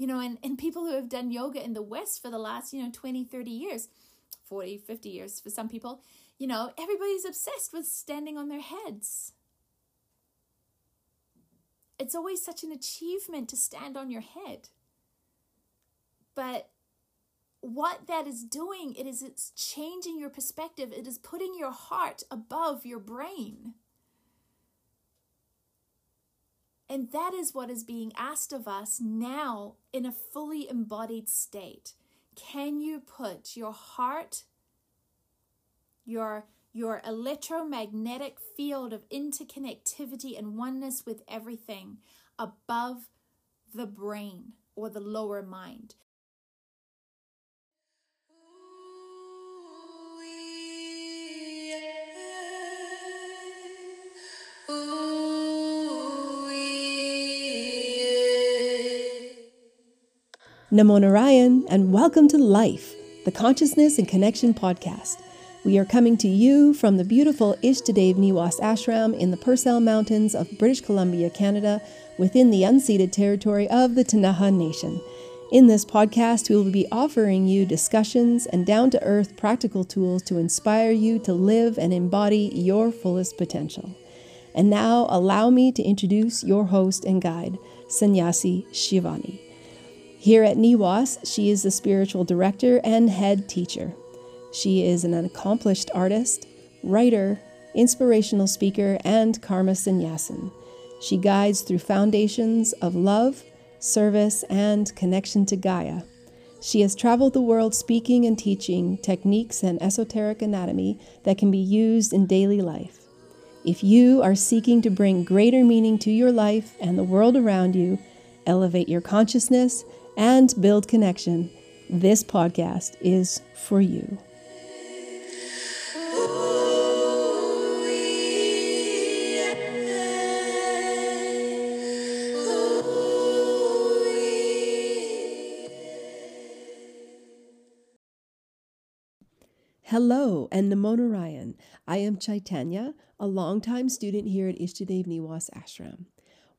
you know, and, and people who have done yoga in the West for the last, you know, 20, 30 years, 40, 50 years for some people, you know, everybody's obsessed with standing on their heads. It's always such an achievement to stand on your head. But what that is doing it is it's changing your perspective it is putting your heart above your brain and that is what is being asked of us now in a fully embodied state. Can you put your heart your your electromagnetic field of interconnectivity and oneness with everything above the brain or the lower mind Namo Narayan, and welcome to Life, the Consciousness and Connection podcast. We are coming to you from the beautiful Ishtadev Niwas Ashram in the Purcell Mountains of British Columbia, Canada, within the unceded territory of the Ktunaxa Nation. In this podcast, we will be offering you discussions and down to earth practical tools to inspire you to live and embody your fullest potential. And now, allow me to introduce your host and guide, Sannyasi Shivani. Here at Niwas, she is the spiritual director and head teacher. She is an accomplished artist, writer, inspirational speaker, and karma sannyasin. She guides through foundations of love, service, and connection to Gaia. She has traveled the world speaking and teaching techniques and esoteric anatomy that can be used in daily life. If you are seeking to bring greater meaning to your life and the world around you, elevate your consciousness, and build connection, this podcast is for you. Hello and Namo Narayan. I am Chaitanya, a longtime student here at Ishtadev Niwas Ashram.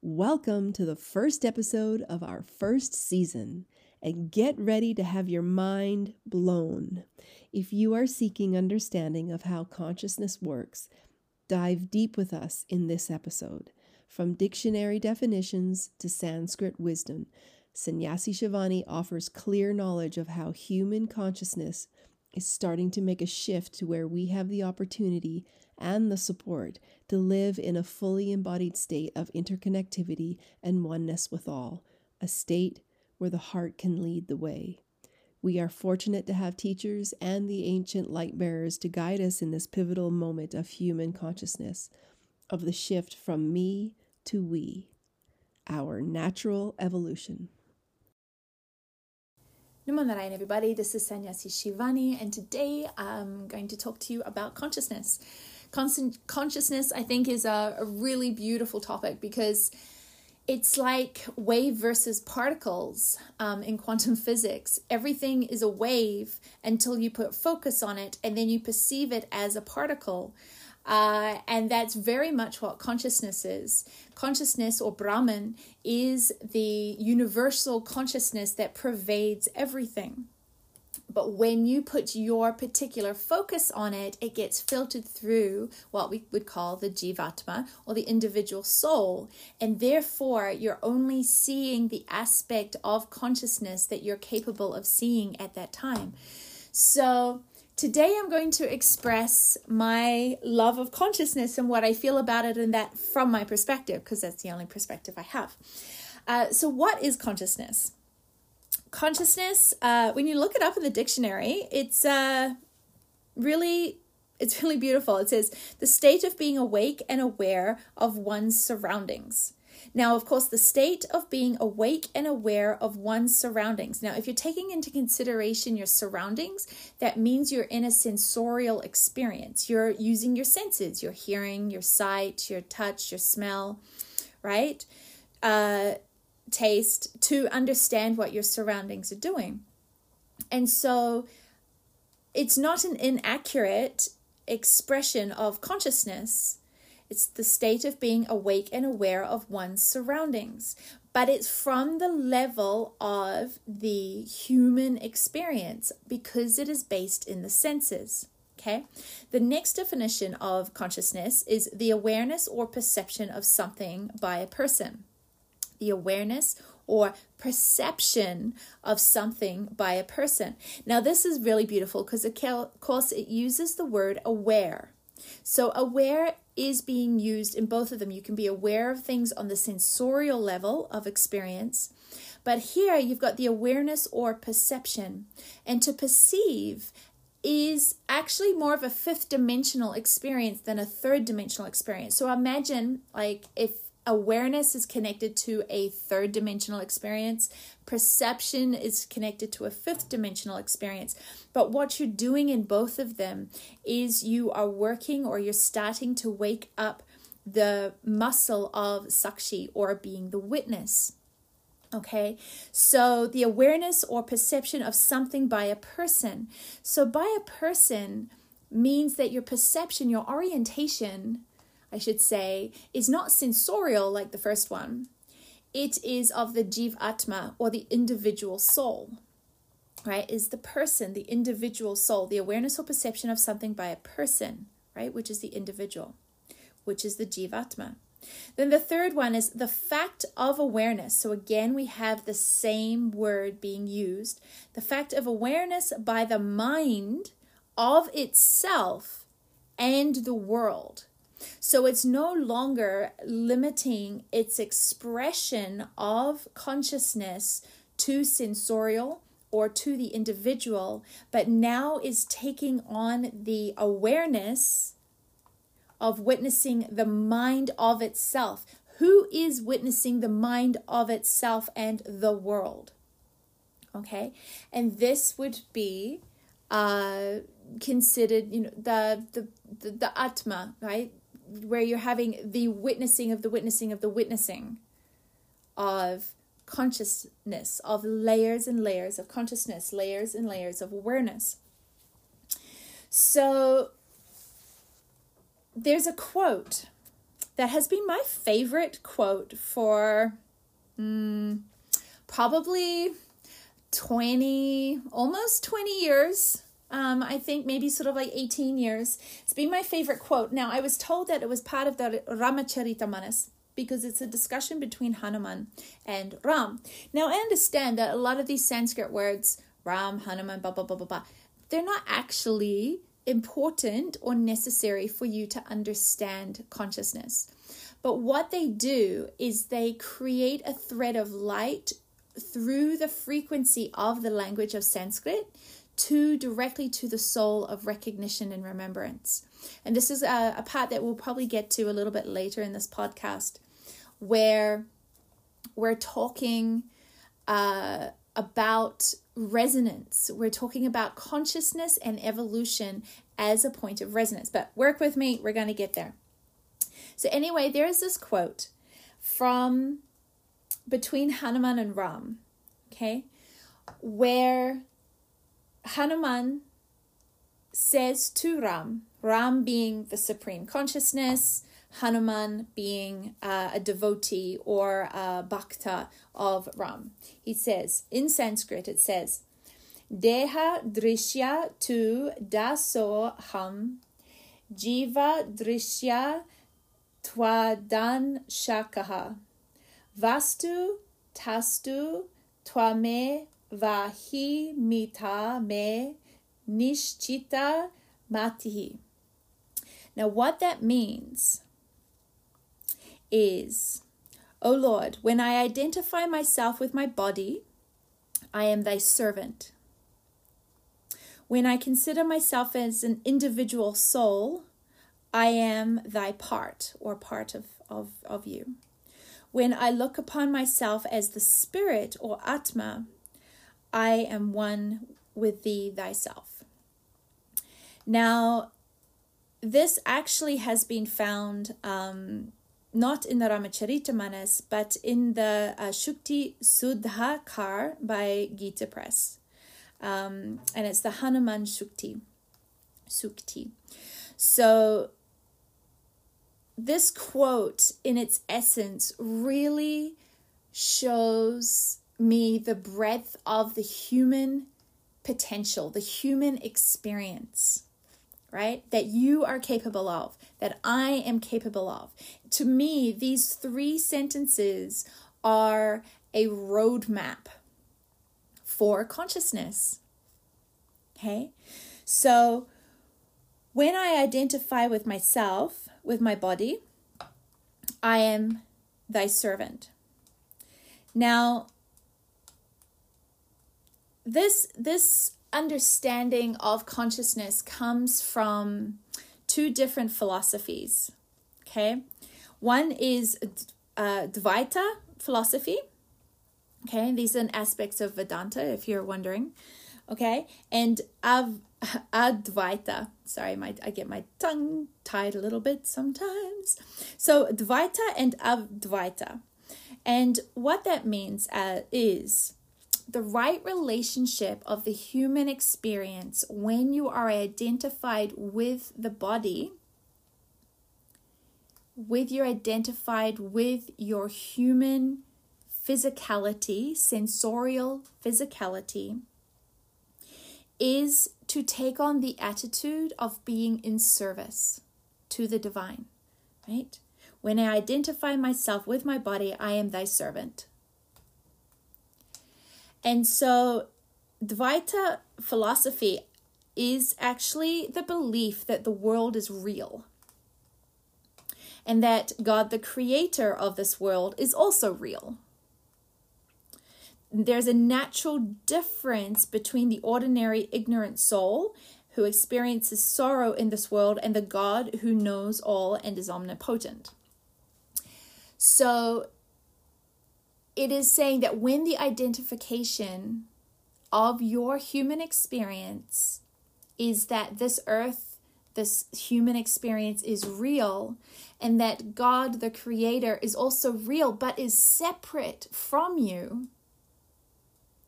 Welcome to the first episode of our first season, and get ready to have your mind blown. If you are seeking understanding of how consciousness works, dive deep with us in this episode. From dictionary definitions to Sanskrit wisdom, Sannyasi Shivani offers clear knowledge of how human consciousness is starting to make a shift to where we have the opportunity and the support to live in a fully embodied state of interconnectivity and oneness with all, a state where the heart can lead the way. We are fortunate to have teachers and the ancient light bearers to guide us in this pivotal moment of human consciousness, of the shift from me to we, our natural evolution. Narayan, everybody. This is Sannyasi Shivani, and today I'm going to talk to you about consciousness. Constant consciousness, I think, is a, a really beautiful topic because it's like wave versus particles um, in quantum physics. Everything is a wave until you put focus on it and then you perceive it as a particle. Uh, and that's very much what consciousness is. Consciousness or Brahman is the universal consciousness that pervades everything. But when you put your particular focus on it, it gets filtered through what we would call the jivatma or the individual soul. And therefore, you're only seeing the aspect of consciousness that you're capable of seeing at that time. So, today I'm going to express my love of consciousness and what I feel about it, and that from my perspective, because that's the only perspective I have. Uh, so, what is consciousness? Consciousness uh, when you look it up in the dictionary it's uh, really it's really beautiful. It says the state of being awake and aware of one's surroundings. Now of course the state of being awake and aware of one's surroundings. Now if you're taking into consideration your surroundings that means you're in a sensorial experience. You're using your senses your hearing your sight your touch your smell right? Uh taste to understand what your surroundings are doing. And so it's not an inaccurate expression of consciousness. It's the state of being awake and aware of one's surroundings. but it's from the level of the human experience because it is based in the senses. Okay. The next definition of consciousness is the awareness or perception of something by a person. The awareness or perception of something by a person. Now, this is really beautiful because, of course, it uses the word aware. So, aware is being used in both of them. You can be aware of things on the sensorial level of experience, but here you've got the awareness or perception. And to perceive is actually more of a fifth dimensional experience than a third dimensional experience. So imagine like if awareness is connected to a third dimensional experience, perception is connected to a fifth dimensional experience. But what you're doing in both of them is you are working or you're starting to wake up the muscle of Sakshi or being the witness. Okay, so the awareness or perception of something by a person. So, by a person means that your perception, your orientation, I should say, is not sensorial like the first one. It is of the Jiv Atma or the individual soul, right? Is the person, the individual soul, the awareness or perception of something by a person, right? Which is the individual, which is the Jiv Atma. Then the third one is the fact of awareness. So again, we have the same word being used. The fact of awareness by the mind of itself and the world. So it's no longer limiting its expression of consciousness to sensorial or to the individual, but now is taking on the awareness of witnessing the mind of itself. Who is witnessing the mind of itself and the world? Okay, and this would be uh, considered, you know, the, the the the atma, right? Where you're having the witnessing of the witnessing of the witnessing of consciousness, of layers and layers of consciousness, layers and layers of awareness. So there's a quote that has been my favorite quote for mm, probably 20, almost 20 years. Um, I think maybe sort of like 18 years. It's been my favorite quote. Now, I was told that it was part of the Ramacharita because it's a discussion between Hanuman and Ram. Now, I understand that a lot of these Sanskrit words, Ram, Hanuman, blah, blah, blah, blah, blah, they're not actually important or necessary for you to understand consciousness. But what they do is they create a thread of light through the frequency of the language of Sanskrit to directly to the soul of recognition and remembrance. And this is a, a part that we'll probably get to a little bit later in this podcast, where we're talking uh, about resonance. We're talking about consciousness and evolution as a point of resonance. But work with me, we're going to get there. So, anyway, there is this quote from between Hanuman and Ram, okay, where Hanuman says to Ram, Ram being the supreme consciousness, Hanuman being uh, a devotee or a bhakta of Ram. He says, in Sanskrit, it says, Deha drishya tu daso ham, jiva drishya twadan shakaha, vastu tastu twame vahi mita me nishchita matihi. Now, what that means is, O Lord, when I identify myself with my body, I am thy servant. When I consider myself as an individual soul, I am thy part or part of, of, of you. When I look upon myself as the spirit or Atma, I am one with thee thyself. Now, this actually has been found um, not in the Ramacharita but in the uh, Shukti Sudhakar by Gita Press. Um, and it's the Hanuman Shukti. Sukti. So, this quote, in its essence, really shows me the breadth of the human potential, the human experience, right? That you are capable of, that I am capable of. To me, these three sentences are a roadmap for consciousness. Okay? So when I identify with myself, with my body, I am thy servant. Now, this this understanding of consciousness comes from two different philosophies. Okay, one is uh, Dvaita philosophy. Okay, these are aspects of Vedanta, if you're wondering. Okay, and Av Advaita. Sorry, my I get my tongue tied a little bit sometimes. So Dvaita and Advaita, and what that means uh, is the right relationship of the human experience when you are identified with the body, with you're identified with your human physicality, sensorial physicality, is to take on the attitude of being in service to the divine, right? When I identify myself with my body, I am thy servant. And so, Dvaita philosophy is actually the belief that the world is real and that God, the creator of this world, is also real. There's a natural difference between the ordinary ignorant soul who experiences sorrow in this world and the God who knows all and is omnipotent. So, it is saying that when the identification of your human experience is that this earth, this human experience is real, and that God, the Creator, is also real but is separate from you,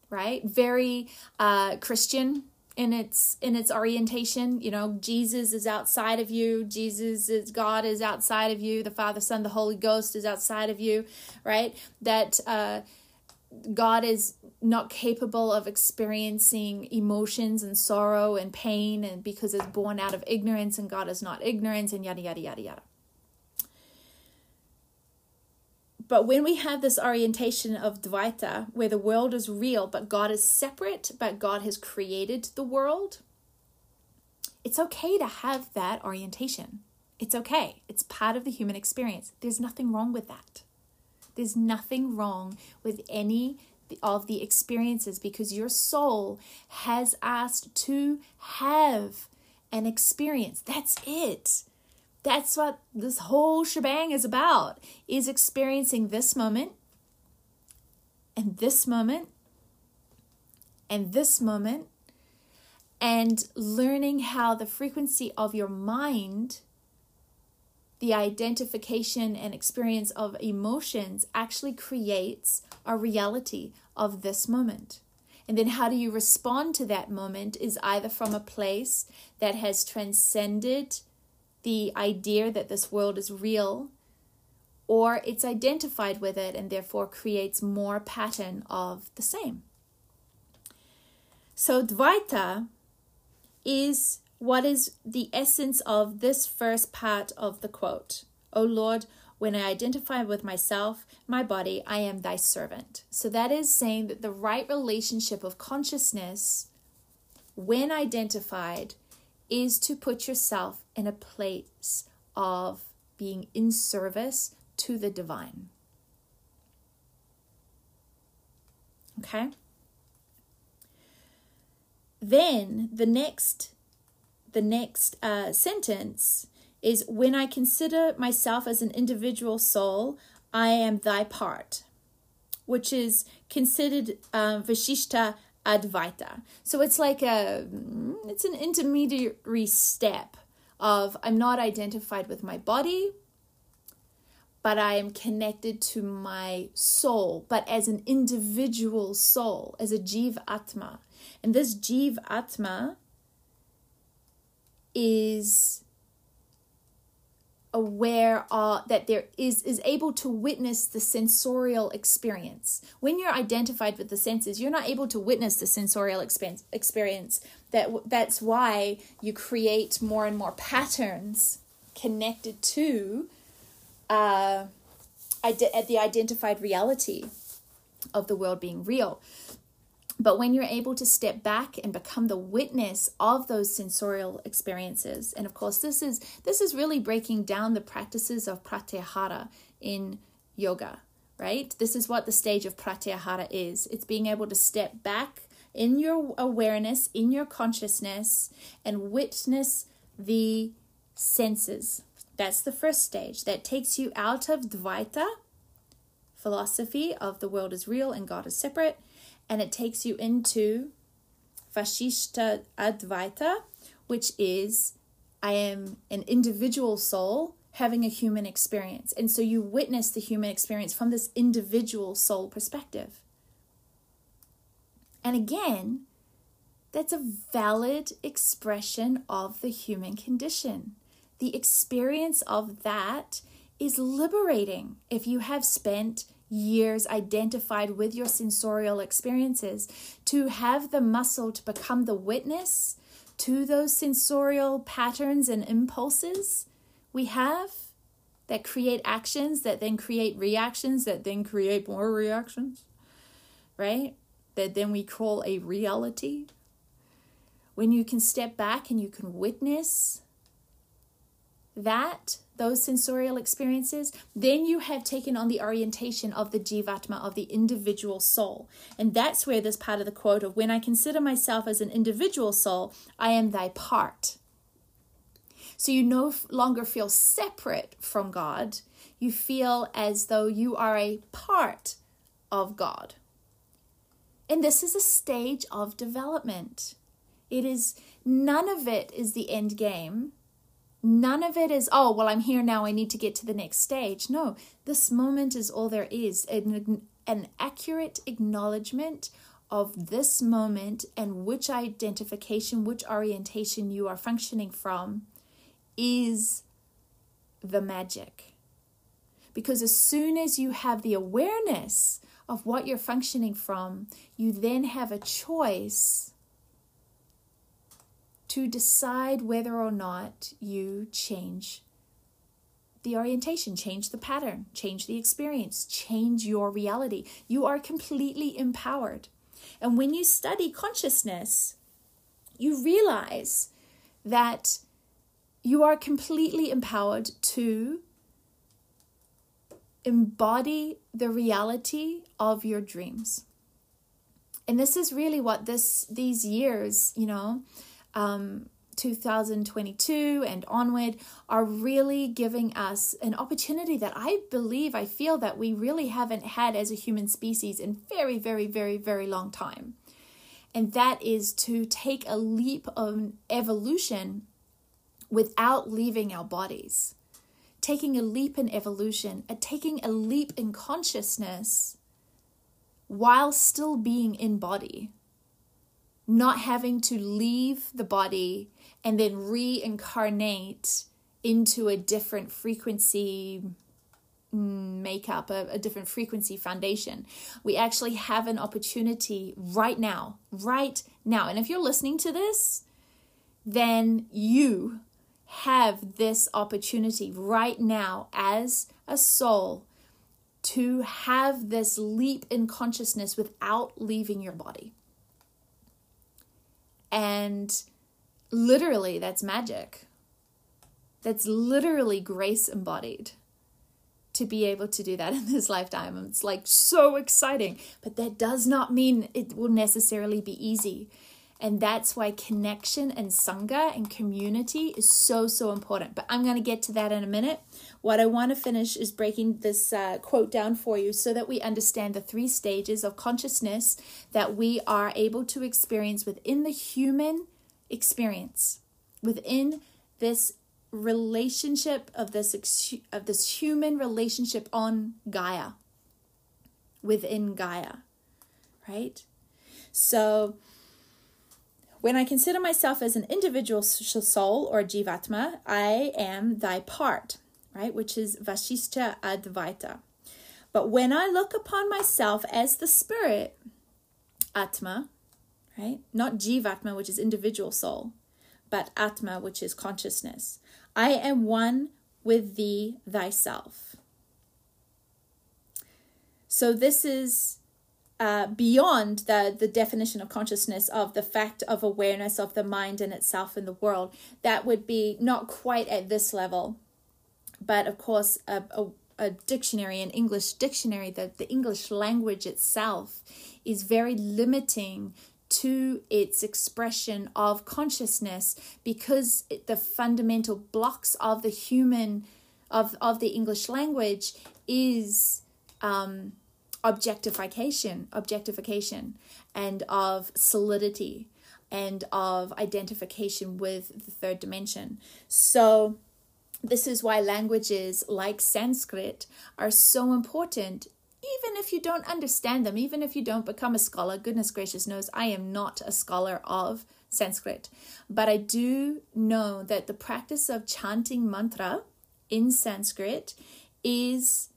right? Very uh, Christian in its in its orientation you know jesus is outside of you jesus is god is outside of you the father son the holy ghost is outside of you right? That uh god is not capable of experiencing emotions and sorrow and pain and because it's born out of ignorance and god is not ignorance and yada yada yada yada But when we have this orientation of Dvaita, where the world is real, but God is separate, but God has created the world, it's okay to have that orientation. It's okay. It's part of the human experience. There's nothing wrong with that. There's nothing wrong with any of the experiences because your soul has asked to have an experience. That's it. That's what this whole shebang is about is experiencing this moment and this moment and this moment and learning how the frequency of your mind the identification and experience of emotions actually creates a reality of this moment. And then how do you respond to that moment is either from a place that has transcended the idea that this world is real, or it's identified with it and therefore creates more pattern of the same. So, Dvaita is what is the essence of this first part of the quote. O Lord, when I identify with myself, my body, I am thy servant. So that is saying that the right relationship of consciousness, when identified, is to put yourself in a place of being in service to the divine. Okay? Then the next the next uh, sentence is when I consider myself as an individual soul, I am thy part, which is considered uh, Vishishta Advaita. So it's like a mm, it's an intermediary step of I'm not identified with my body, but I am connected to my soul, but as an individual soul, as a Jiv Atma. And this Jiv Atma is aware of, that there is is able to witness the sensorial experience. When you're identified with the senses you're not able to witness the sensorial experience experience. That that's why you create more and more patterns connected to uh, ide- the identified reality of the world being real but when you're able to step back and become the witness of those sensorial experiences, and of course, this is this is really breaking down the practices of pratyahara in yoga, right? This is what the stage of pratyahara is. It's being able to step back in your awareness, in your consciousness, and witness the senses. That's the first stage. That takes you out of Dvaita, philosophy of the world is real and God is separate, and it takes you into Vishishta Advaita, which is I am an individual soul having a human experience. And so you witness the human experience from this individual soul perspective. And again, that's a valid expression of the human condition. The experience of that is liberating if you have spent years identified with your sensorial experiences, to have the muscle to become the witness to those sensorial patterns and impulses we have that create actions that then create reactions that then create more reactions, right? That then we call a reality. When you can step back and you can witness that those sensorial experiences, then you have taken on the orientation of the jivatma, of the individual soul. And that's where this part of the quote of when I consider myself as an individual soul, I am thy part. So you no longer feel separate from God, you feel as though you are a part of God. And this is a stage of development. It is none of it is the end game None of it is, oh, well, I'm here now, I need to get to the next stage. No, this moment is all there is an, an accurate acknowledgement of this moment and which identification, which orientation you are functioning from is the magic. Because as soon as you have the awareness of what you're functioning from, you then have a choice to decide whether or not you change the orientation, change the pattern, change the experience, change your reality. You are completely empowered. And when you study consciousness, you realize that you are completely empowered to embody the reality of your dreams. And this is really what this these years, you know, um, 2022 and onward are really giving us an opportunity that I believe, I feel that we really haven't had as a human species in very, very, very, very long time. And that is to take a leap of evolution without leaving our bodies. Taking a leap in evolution, uh, taking a leap in consciousness while still being in body not having to leave the body and then reincarnate into a different frequency mm, makeup, a, a different frequency foundation. We actually have an opportunity right now, right now. And if you're listening to this, then you have this opportunity right now as a soul to have this leap in consciousness without leaving your body. And literally, that's magic. That's literally grace embodied to be able to do that in this lifetime. It's like so exciting, but that does not mean it will necessarily be easy. And that's why connection and Sangha and community is so, so important. But I'm going to get to that in a minute. What I want to finish is breaking this uh, quote down for you so that we understand the three stages of consciousness that we are able to experience within the human experience, within this relationship of this of this human relationship on Gaia within Gaia right so when I consider myself as an individual soul or jivatma, I am thy part. right? Which is Vishishta Advaita. But when I look upon myself as the spirit, Atma, right? Not Jivatma, which is individual soul, but Atma, which is consciousness. I am one with thee, thyself. So this is uh, beyond the, the definition of consciousness of the fact of awareness of the mind and itself in the world. That would be not quite at this level, but of course, a, a, a dictionary, an English dictionary, the, the English language itself is very limiting to its expression of consciousness because the fundamental blocks of the human of of the english language is um objectification, objectification, and of solidity and of identification with the third dimension. So, this is why languages like Sanskrit are so important. Even if you don't understand them, even if you don't become a scholar, goodness gracious knows I am not a scholar of Sanskrit. But I do know that the practice of chanting mantra in Sanskrit is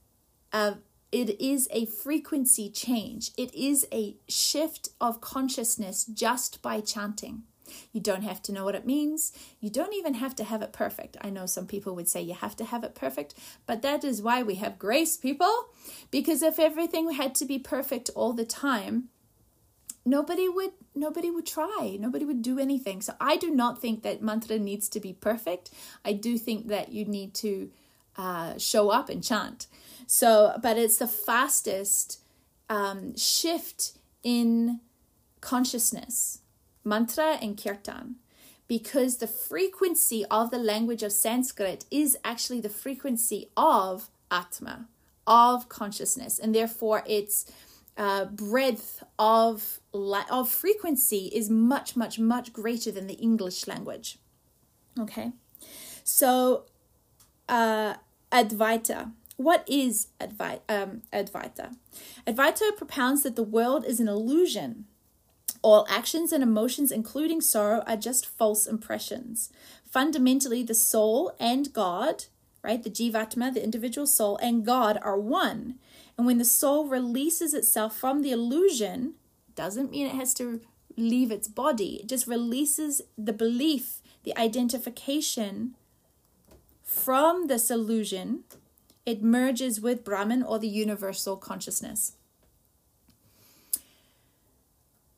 a it is a frequency change. It is a shift of consciousness just by chanting. You don't have to know what it means. You don't even have to have it perfect. I know some people would say you have to have it perfect, but that is why we have grace, people. Because if everything had to be perfect all the time, nobody would nobody would try. Nobody would do anything. So I do not think that mantra needs to be perfect. I do think that you need to uh, show up and chant. So, but it's the fastest um, shift in consciousness, mantra and kirtan, because the frequency of the language of Sanskrit is actually the frequency of Atma, of consciousness, and therefore its uh, breadth of of frequency is much, much, much greater than the English language. Okay, so uh, Advaita what is Advaita? Um, Advaita? Advaita propounds that the world is an illusion. All actions and emotions, including sorrow, are just false impressions. Fundamentally, the soul and God, right, the Jivatma, the individual soul, and God are one. And when the soul releases itself from the illusion, doesn't mean it has to leave its body, it just releases the belief, the identification from this illusion it merges with Brahman or the universal consciousness.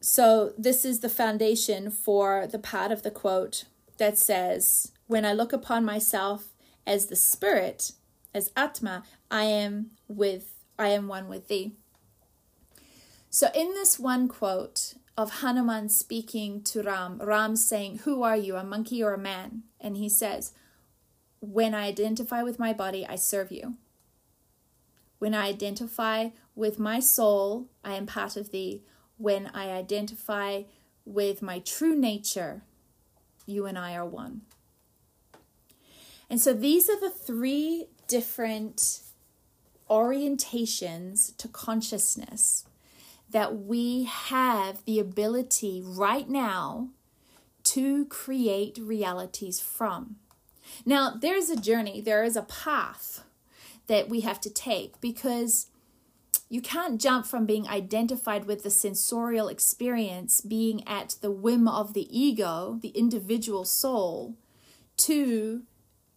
So, this is the foundation for the part of the quote that says, When I look upon myself as the spirit, as Atma, I am with I am one with thee. So in this one quote of Hanuman speaking to Ram, Ram saying, Who are you, a monkey or a man? And he says, when I identify with my body, I serve you. When I identify with my soul, I am part of thee. When I identify with my true nature, you and I are one. And so these are the three different orientations to consciousness that we have the ability right now to create realities from. Now, there's a journey, there is a path that we have to take because you can't jump from being identified with the sensorial experience, being at the whim of the ego, the individual soul, to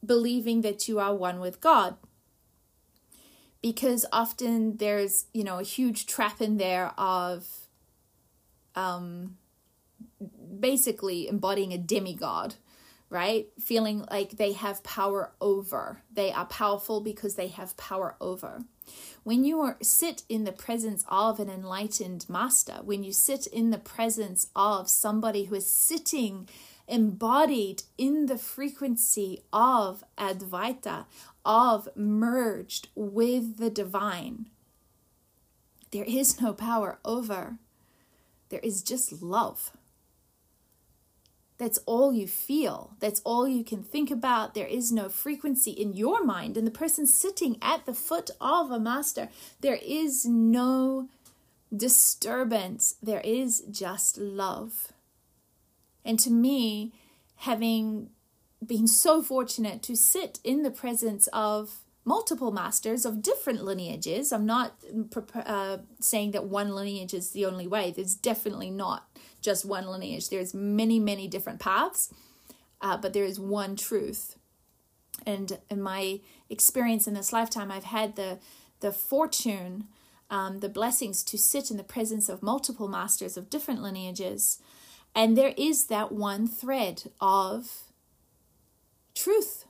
believing that you are one with God. Because often there's, you know, a huge trap in there of um, basically embodying a demigod right? Feeling like they have power over. They are powerful because they have power over. When you are, sit in the presence of an enlightened master, when you sit in the presence of somebody who is sitting embodied in the frequency of Advaita, of merged with the divine, there is no power over. There is just love. That's all you feel. That's all you can think about. There is no frequency in your mind. And the person sitting at the foot of a master, there is no disturbance. There is just love. And to me, having been so fortunate to sit in the presence of multiple masters of different lineages. I'm not uh, saying that one lineage is the only way. There's definitely not just one lineage. There's many, many different paths, uh, but there is one truth. And in my experience in this lifetime, I've had the the fortune, um, the blessings to sit in the presence of multiple masters of different lineages, and there is that one thread of truth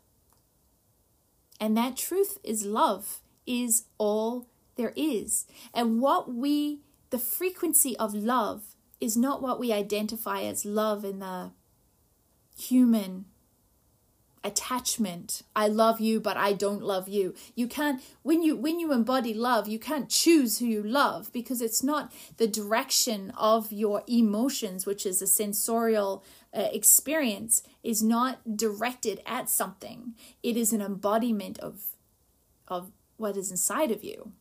and that truth is love, is all there is. And what we, the frequency of love, is not what we identify as love in the human attachment. I love you but i don't love you. You can't when you when you embody love you can't choose who you love because it's not the direction of your emotions which is a sensorial uh, experience is not directed at something. It is an embodiment of of what is inside of you.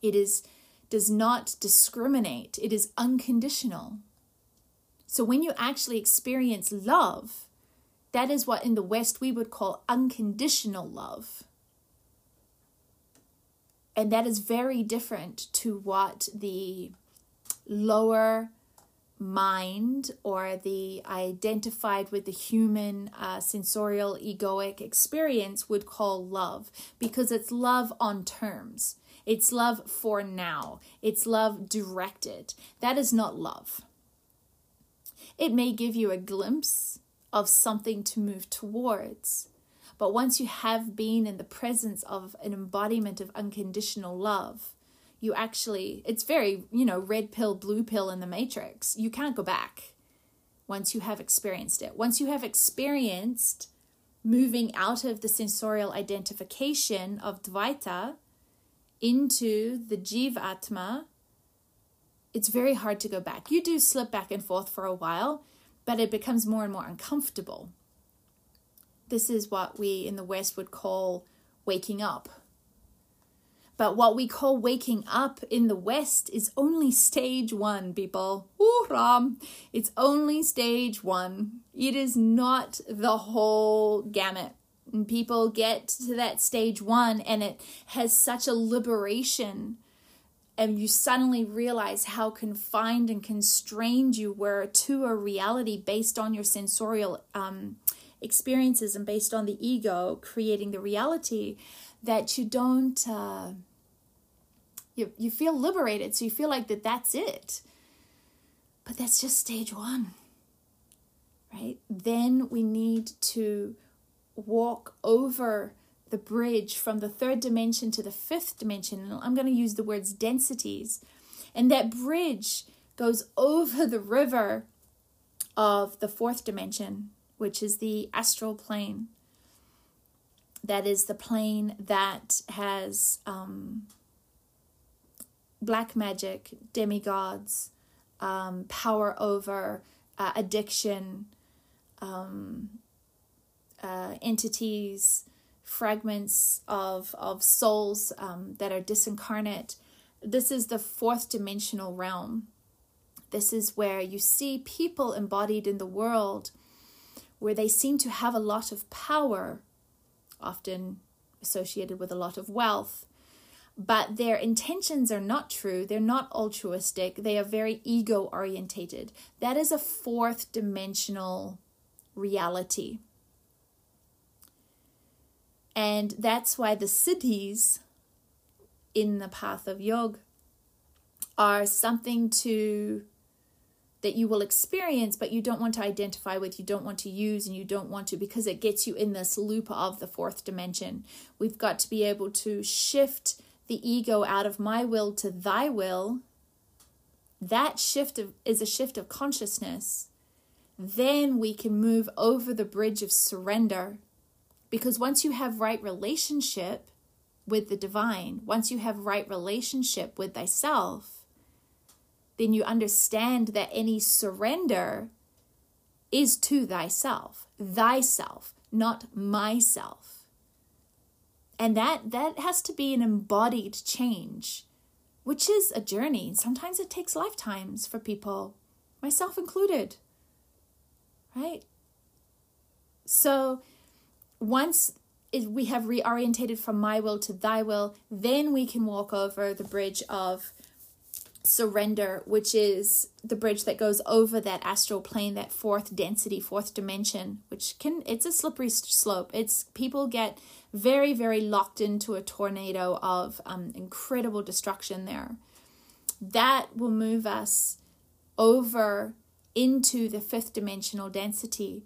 It is does not discriminate. It is unconditional. So when you actually experience love that is what in the west we would call unconditional love. And that is very different to what the lower mind or the identified with the human uh, sensorial egoic experience would call love because it's love on terms. It's love for now. It's love directed. That is not love. It may give you a glimpse of something to move towards. But once you have been in the presence of an embodiment of unconditional love, you actually it's very you know red pill blue pill in the matrix you can't go back once you have experienced it once you have experienced moving out of the sensorial identification of dvaita into the jivatma it's very hard to go back you do slip back and forth for a while but it becomes more and more uncomfortable this is what we in the west would call waking up but what we call waking up in the West is only stage one, people. Ram. It's only stage one. It is not the whole gamut. People get to that stage one and it has such a liberation and you suddenly realize how confined and constrained you were to a reality based on your sensorial um, experiences and based on the ego creating the reality that you don't uh, you, you feel liberated. So you feel like that that's it. But that's just stage one right? Then we need to walk over the bridge from the third dimension to the fifth dimension and i'm going to use the words densities and that bridge goes over the river of the fourth dimension which is the astral plane. That is the plane that has um, black magic, demigods, um, power over uh, addiction, um, uh, entities, fragments of, of souls um, that are disincarnate. This is the fourth dimensional realm. This is where you see people embodied in the world where they seem to have a lot of power, often associated with a lot of wealth, but their intentions are not true. They're not altruistic. They are very ego orientated. That is a fourth dimensional reality. And that's why the siddhis in the path of yoga are something to that you will experience but you don't want to identify with you don't want to use and you don't want to because it gets you in this loop of the fourth dimension we've got to be able to shift the ego out of my will to thy will, that shift of, is a shift of consciousness. Then we can move over the bridge of surrender. Because once you have right relationship with the divine, once you have right relationship with thyself, then you understand that any surrender is to thyself, thyself, not myself. And that that has to be an embodied change which is a journey. Sometimes it takes lifetimes for people myself included right? So once we have reorientated from my will to thy will, then we can walk over the bridge of surrender, which is the bridge that goes over that astral plane, that fourth density, fourth dimension, which can, it's a slippery slope. It's people get very, very locked into a tornado of um, incredible destruction there. That will move us over into the fifth dimensional density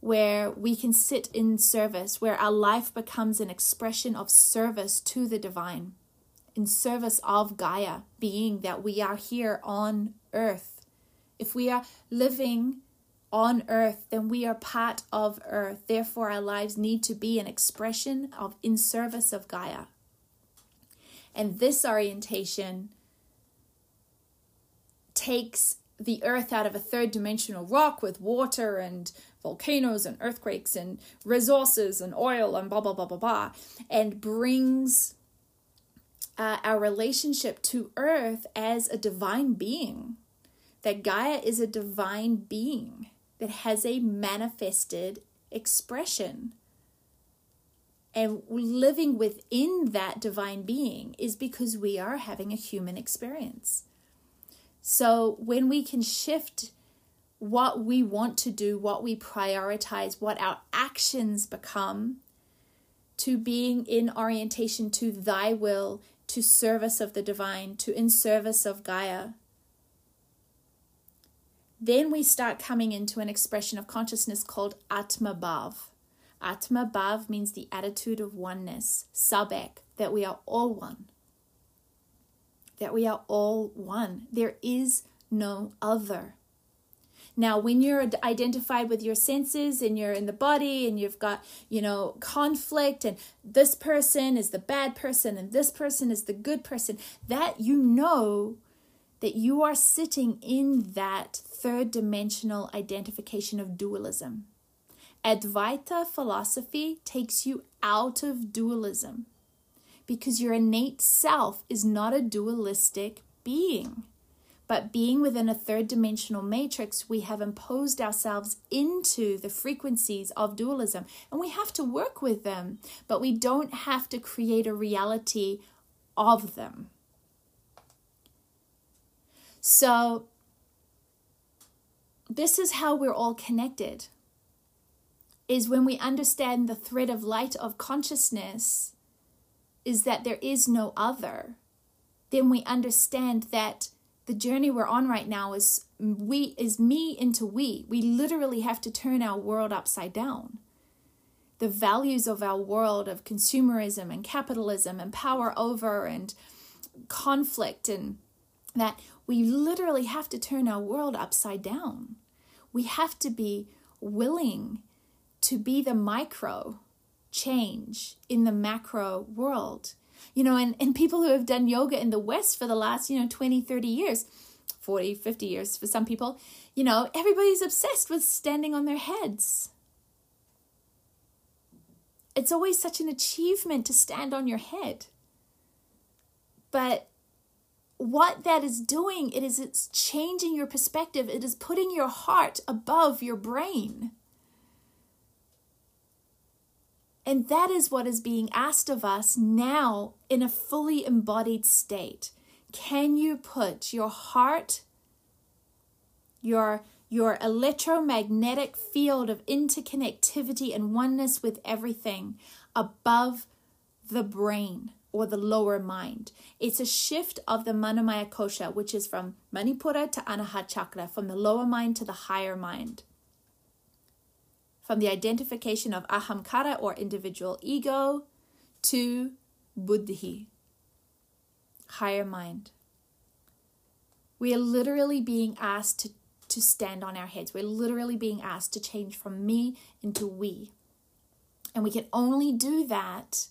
where we can sit in service, where our life becomes an expression of service to the divine in service of Gaia, being that we are here on earth. If we are living on earth, then we are part of earth. Therefore, our lives need to be an expression of in service of Gaia. And this orientation takes the earth out of a third dimensional rock with water and volcanoes and earthquakes and resources and oil and blah blah blah blah blah and brings uh, our relationship to Earth as a divine being. That Gaia is a divine being that has a manifested expression. And living within that divine being is because we are having a human experience. So when we can shift what we want to do, what we prioritize, what our actions become, to being in orientation to thy will to service of the divine, to in service of Gaia. Then we start coming into an expression of consciousness called Atma Bhav. Atma Bhav means the attitude of oneness, Sabek, that we are all one. That we are all one. There is no other. Now, when you're identified with your senses and you're in the body and you've got, you know, conflict and this person is the bad person and this person is the good person, that you know that you are sitting in that third dimensional identification of dualism. Advaita philosophy takes you out of dualism because your innate self is not a dualistic being. But being within a third dimensional matrix, we have imposed ourselves into the frequencies of dualism and we have to work with them, but we don't have to create a reality of them. So, this is how we're all connected. Is when we understand the thread of light of consciousness is that there is no other, then we understand that the journey we're on right now is we is me into we. We literally have to turn our world upside down. The values of our world of consumerism and capitalism and power over and conflict and that we literally have to turn our world upside down. We have to be willing to be the micro change in the macro world you know and, and people who have done yoga in the west for the last you know 20 30 years 40 50 years for some people you know everybody's obsessed with standing on their heads. It's always such an achievement to stand on your head. But what that is doing it is it's changing your perspective. It is putting your heart above your brain And that is what is being asked of us now in a fully embodied state. Can you put your heart, your your electromagnetic field of interconnectivity and oneness with everything above the brain or the lower mind. It's a shift of the Manomaya Kosha, which is from Manipura to Anahat Chakra, from the lower mind to the higher mind from the identification of ahamkara or individual ego to buddhi, higher mind. We are literally being asked to, to stand on our heads. We're literally being asked to change from me into we. And we can only do that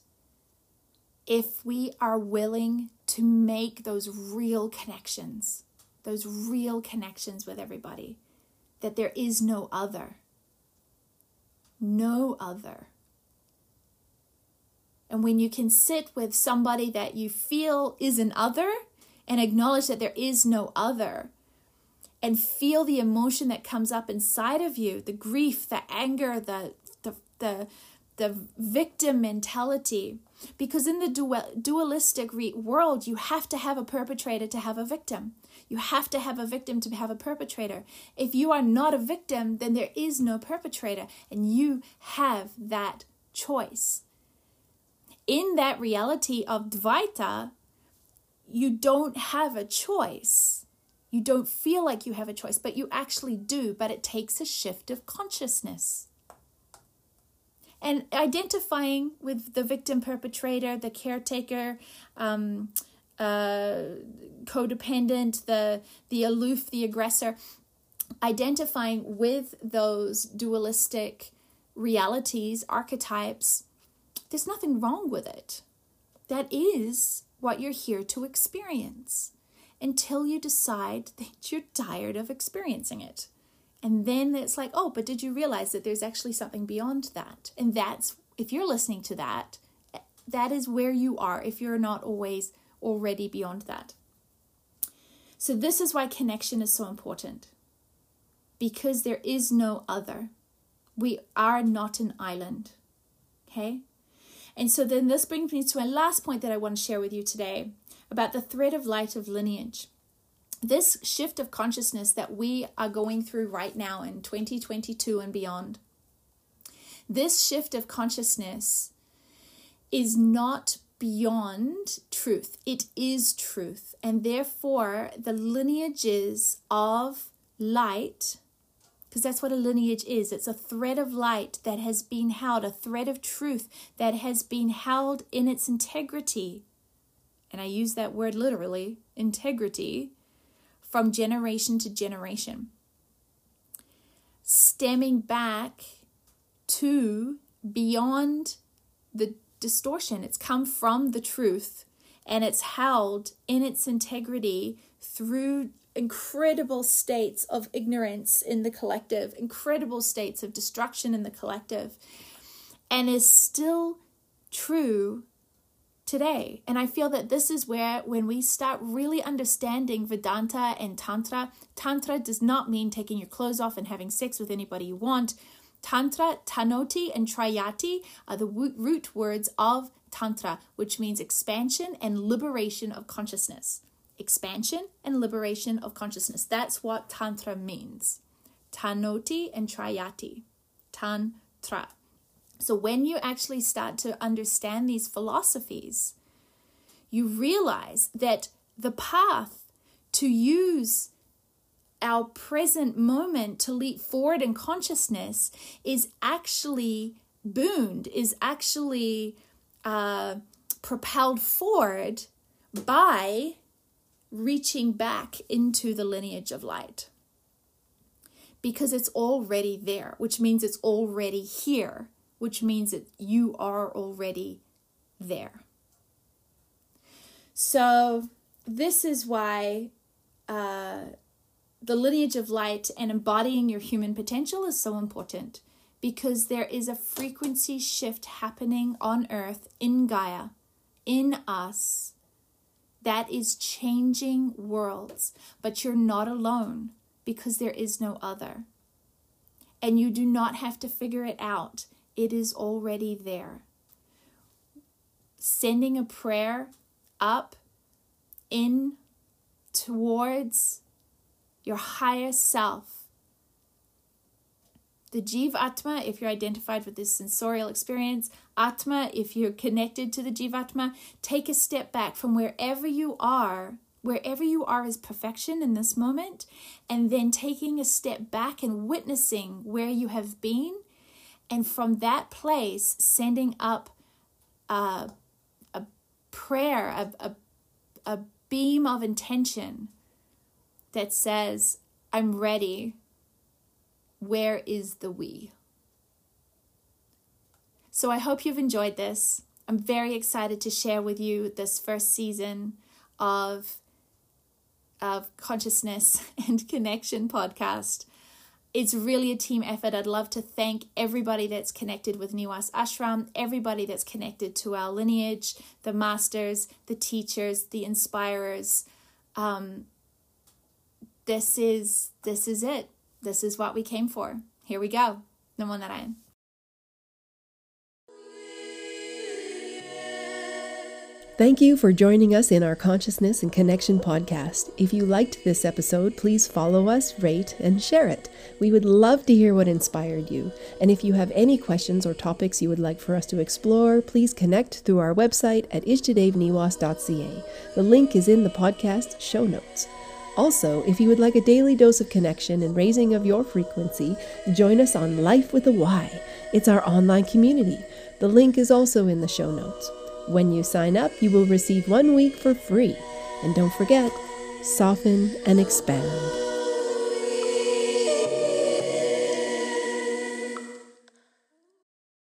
if we are willing to make those real connections, those real connections with everybody, that there is no other no other. And when you can sit with somebody that you feel is an other and acknowledge that there is no other, and feel the emotion that comes up inside of you the grief, the anger, the, the the the victim mentality because in the dual, dualistic re- world you have to have a perpetrator to have a victim you have to have a victim to have a perpetrator. If you are not a victim then there is no perpetrator and you have that choice. In that reality of dvaita you don't have a choice. You don't feel like you have a choice, but you actually do, but it takes a shift of consciousness. And identifying with the victim perpetrator, the caretaker, um, uh, codependent, the, the aloof, the aggressor, identifying with those dualistic realities, archetypes, there's nothing wrong with it. That is what you're here to experience until you decide that you're tired of experiencing it. And then it's like, oh, but did you realize that there's actually something beyond that? And that's, if you're listening to that, that is where you are if you're not always already beyond that. So, this is why connection is so important because there is no other. We are not an island. Okay? And so, then this brings me to my last point that I want to share with you today about the thread of light of lineage. This shift of consciousness that we are going through right now in 2022 and beyond, this shift of consciousness is not beyond truth. It is truth. And therefore, the lineages of light, because that's what a lineage is it's a thread of light that has been held, a thread of truth that has been held in its integrity and I use that word literally, integrity, from generation to generation. Stemming back to beyond the distortion. It's come from the truth and it's held in its integrity through incredible states of ignorance in the collective, incredible states of destruction in the collective, and is still true today. And I feel that this is where, when we start really understanding Vedanta and Tantra, Tantra does not mean taking your clothes off and having sex with anybody you want. Tantra, Tanoti, and Trayati are the root words of Tantra, which means expansion and liberation of consciousness. Expansion and liberation of consciousness. That's what Tantra means. Tanoti and Trayati. Tantra. So when you actually start to understand these philosophies, you realize that the path to use our present moment to leap forward in consciousness is actually boomed, is actually uh, propelled forward by reaching back into the lineage of light. Because it's already there, which means it's already here which means that you are already there. So, this is why uh, the lineage of light and embodying your human potential is so important because there is a frequency shift happening on earth in Gaia, in us, that is changing worlds. But you're not alone because there is no other. And you do not have to figure it out it is already there. Sending a prayer up, in, towards your higher self. The Jiva Atma, if you're identified with this sensorial experience, Atma, if you're connected to the Jivatma, take a step back from wherever you are wherever you are is perfection in this moment, and then taking a step back and witnessing where you have been and from that place sending up a, a prayer a, a, a beam of intention that says i'm ready where is the we so i hope you've enjoyed this i'm very excited to share with you this first season of of consciousness and connection podcast it's really a team effort. I'd love to thank everybody that's connected with Niwas Ashram, everybody that's connected to our lineage, the masters, the teachers, the inspirers. Um, this is this is it. This is what we came for. Here we go. The one that I am. Thank you for joining us in our Consciousness and Connection podcast. If you liked this episode, please follow us, rate, and share it. We would love to hear what inspired you. And if you have any questions or topics you would like for us to explore, please connect through our website at ishtadevniwas.ca. The link is in the podcast show notes. Also, if you would like a daily dose of connection and raising of your frequency, join us on Life with a Y. It's our online community. The link is also in the show notes. When you sign up, you will receive one week for free. And don't forget, soften and expand.